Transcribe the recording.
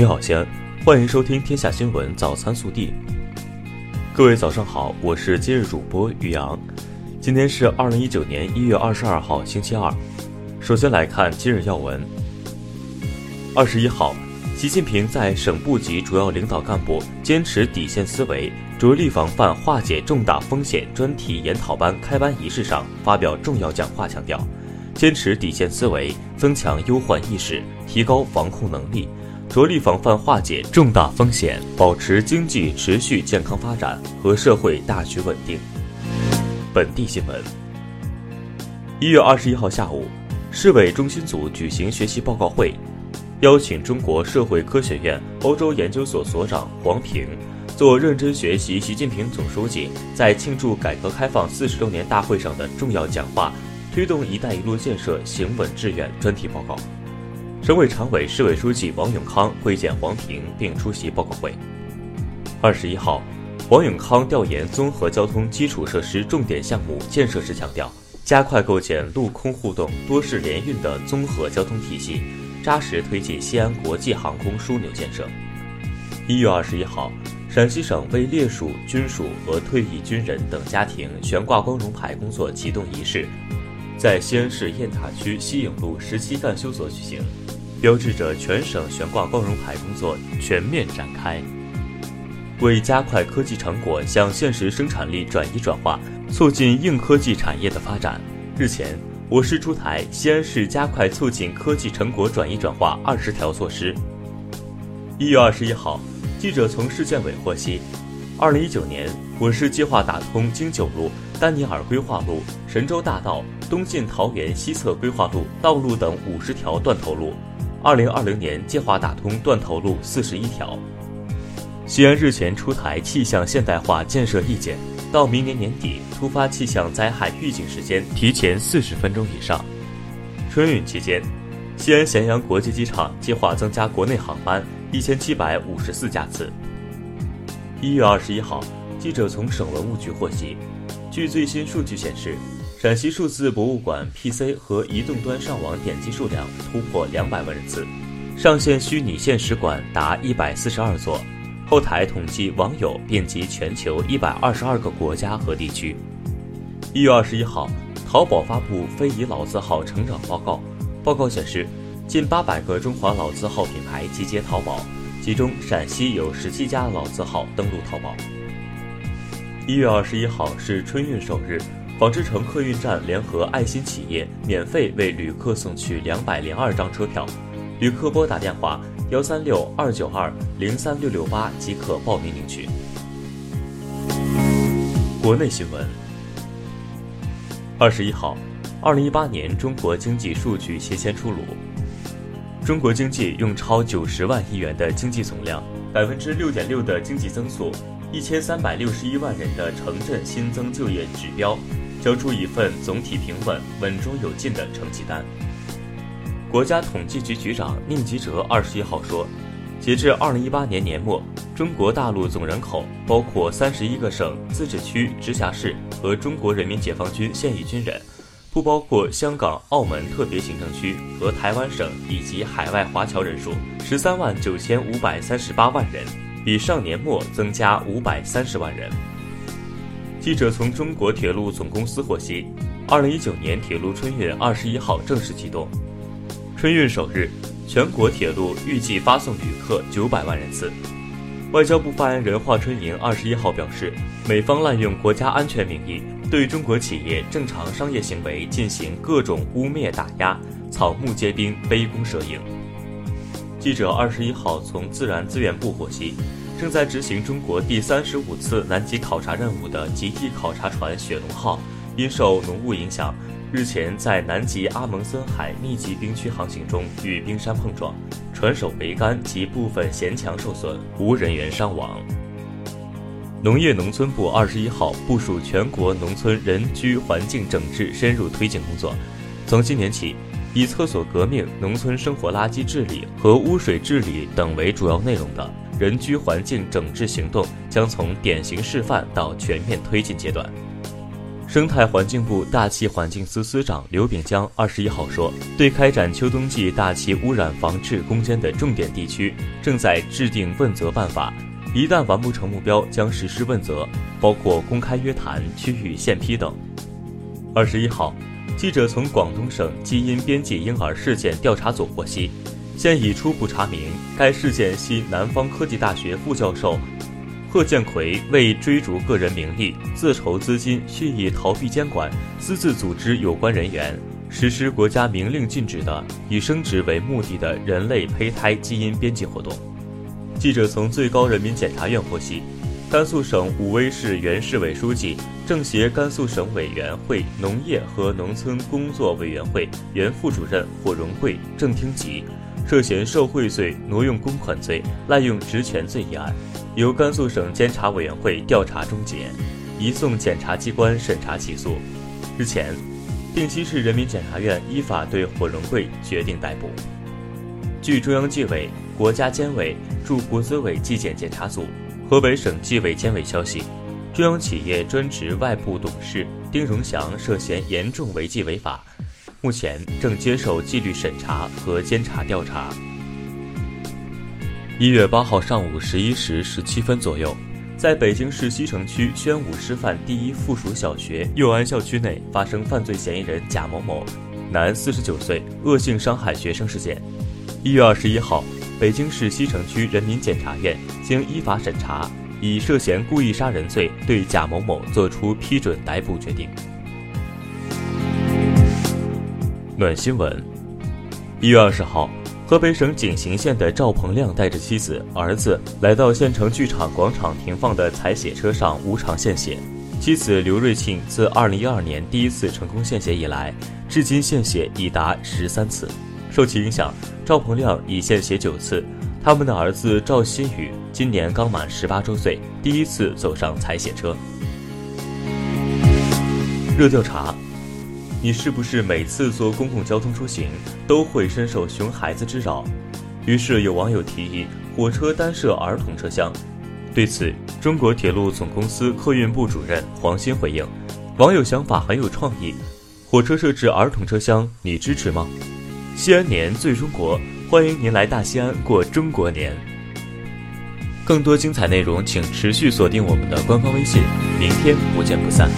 你好，西安，欢迎收听《天下新闻早餐速递》。各位早上好，我是今日主播于洋。今天是二零一九年一月二十二号，星期二。首先来看今日要闻。二十一号，习近平在省部级主要领导干部坚持底线思维、着力防范化解重大风险专题研讨班开班仪式上发表重要讲话，强调。坚持底线思维，增强忧患意识，提高防控能力，着力防范化解重大风险，保持经济持续健康发展和社会大局稳定。本地新闻：一月二十一号下午，市委中心组举行学习报告会，邀请中国社会科学院欧洲研究所所长黄平做认真学习习近平总书记在庆祝改革开放四十周年大会上的重要讲话。推动“一带一路”建设行稳致远专题报告，省委常委、市委书记王永康会见黄平并出席报告会。二十一号，王永康调研综合交通基础设施重点项目建设时强调，加快构建陆空互动、多式联运的综合交通体系，扎实推进西安国际航空枢纽建设。一月二十一号，陕西省为烈属军属和退役军人等家庭悬挂光荣牌工作启动仪式。在西安市雁塔区西影路十七干休所举行，标志着全省悬挂光荣牌工作全面展开。为加快科技成果向现实生产力转移转化，促进硬科技产业的发展，日前，我市出台《西安市加快促进科技成果转移转化二十条措施》。一月二十一号，记者从市建委获悉，二零一九年，我市计划打通京九路。丹尼尔规划路、神州大道、东进桃园西侧规划路道路等五十条断头路，二零二零年计划打通断头路四十一条。西安日前出台气象现代化建设意见，到明年年底，突发气象灾害预警时间提前四十分钟以上。春运期间，西安咸阳国际机场计划增加国内航班一千七百五十四架次。一月二十一号，记者从省文物局获悉。据最新数据显示，陕西数字博物馆 PC 和移动端上网点击数量突破两百万人次，上线虚拟现实馆达一百四十二座，后台统计网友遍及全球一百二十二个国家和地区。一月二十一号，淘宝发布非遗老字号成长报告，报告显示，近八百个中华老字号品牌集结淘宝，其中陕西有十七家老字号登陆淘宝。一月二十一号是春运首日，纺织城客运站联合爱心企业免费为旅客送去两百零二张车票，旅客拨打电话幺三六二九二零三六六八即可报名领取。国内新闻。二十一号，二零一八年中国经济数据协先出炉，中国经济用超九十万亿元的经济总量，百分之六点六的经济增速。一千三百六十一万人的城镇新增就业指标，交出一份总体平稳、稳中有进的成绩单。国家统计局局长宁吉喆二十一号说，截至二零一八年年末，中国大陆总人口包括三十一个省、自治区、直辖市和中国人民解放军现役军人，不包括香港、澳门特别行政区和台湾省以及海外华侨人数十三万九千五百三十八万人。比上年末增加五百三十万人。记者从中国铁路总公司获悉，二零一九年铁路春运二十一号正式启动。春运首日，全国铁路预计发送旅客九百万人次。外交部发言人华春莹二十一号表示，美方滥用国家安全名义，对中国企业正常商业行为进行各种污蔑打压，草木皆兵，杯弓蛇影。记者二十一号从自然资源部获悉，正在执行中国第三十五次南极考察任务的极地考察船“雪龙号”，因受浓雾影响，日前在南极阿蒙森海密集冰区航行中与冰山碰撞，船首桅杆及部分舷墙受损，无人员伤亡。农业农村部二十一号部署全国农村人居环境整治深入推进工作，从今年起。以厕所革命、农村生活垃圾治理和污水治理等为主要内容的人居环境整治行动将从典型示范到全面推进阶段。生态环境部大气环境司司长刘炳江二十一号说，对开展秋冬季大气污染防治攻坚的重点地区，正在制定问责办法，一旦完不成目标，将实施问责，包括公开约谈、区域限批等。二十一号，记者从广东省基因编辑婴儿事件调查组获悉，现已初步查明，该事件系南方科技大学副教授。贺建奎为追逐个人名利，自筹资金，蓄意逃避监管，私自组织有关人员实施国家明令禁止的以生殖为目的的人类胚胎基因编辑活动。记者从最高人民检察院获悉，甘肃省武威市原市委书记、政协甘肃省委员会农业和农村工作委员会原副主任火荣贵、郑听吉。涉嫌受贿罪、挪用公款罪、滥用职权罪一案，由甘肃省监察委员会调查终结，移送检察机关审查起诉。日前，定西市人民检察院依法对火荣贵决定逮捕。据中央纪委国家监委驻国资委纪检检查组、河北省纪委监委消息，中央企业专职外部董事丁荣祥涉嫌严重违纪违法。目前正接受纪律审查和监察调查。一月八号上午十一时十七分左右，在北京市西城区宣武师范第一附属小学佑安校区内发生犯罪嫌疑人贾某某，男，四十九岁，恶性伤害学生事件。一月二十一号，北京市西城区人民检察院经依法审查，以涉嫌故意杀人罪对贾某某作出批准逮捕决定。暖新闻，一月二十号，河北省井陉县的赵鹏亮带着妻子、儿子来到县城剧场广场停放的采血车上无偿献血。妻子刘瑞庆自二零一二年第一次成功献血以来，至今献血已达十三次。受其影响，赵鹏亮已献血九次。他们的儿子赵新宇今年刚满十八周岁，第一次走上采血车。热调查。你是不是每次坐公共交通出行都会深受熊孩子之扰？于是有网友提议火车单设儿童车厢。对此，中国铁路总公司客运部主任黄鑫回应：“网友想法很有创意，火车设置儿童车厢，你支持吗？”西安年最中国，欢迎您来大西安过中国年。更多精彩内容，请持续锁定我们的官方微信。明天不见不散。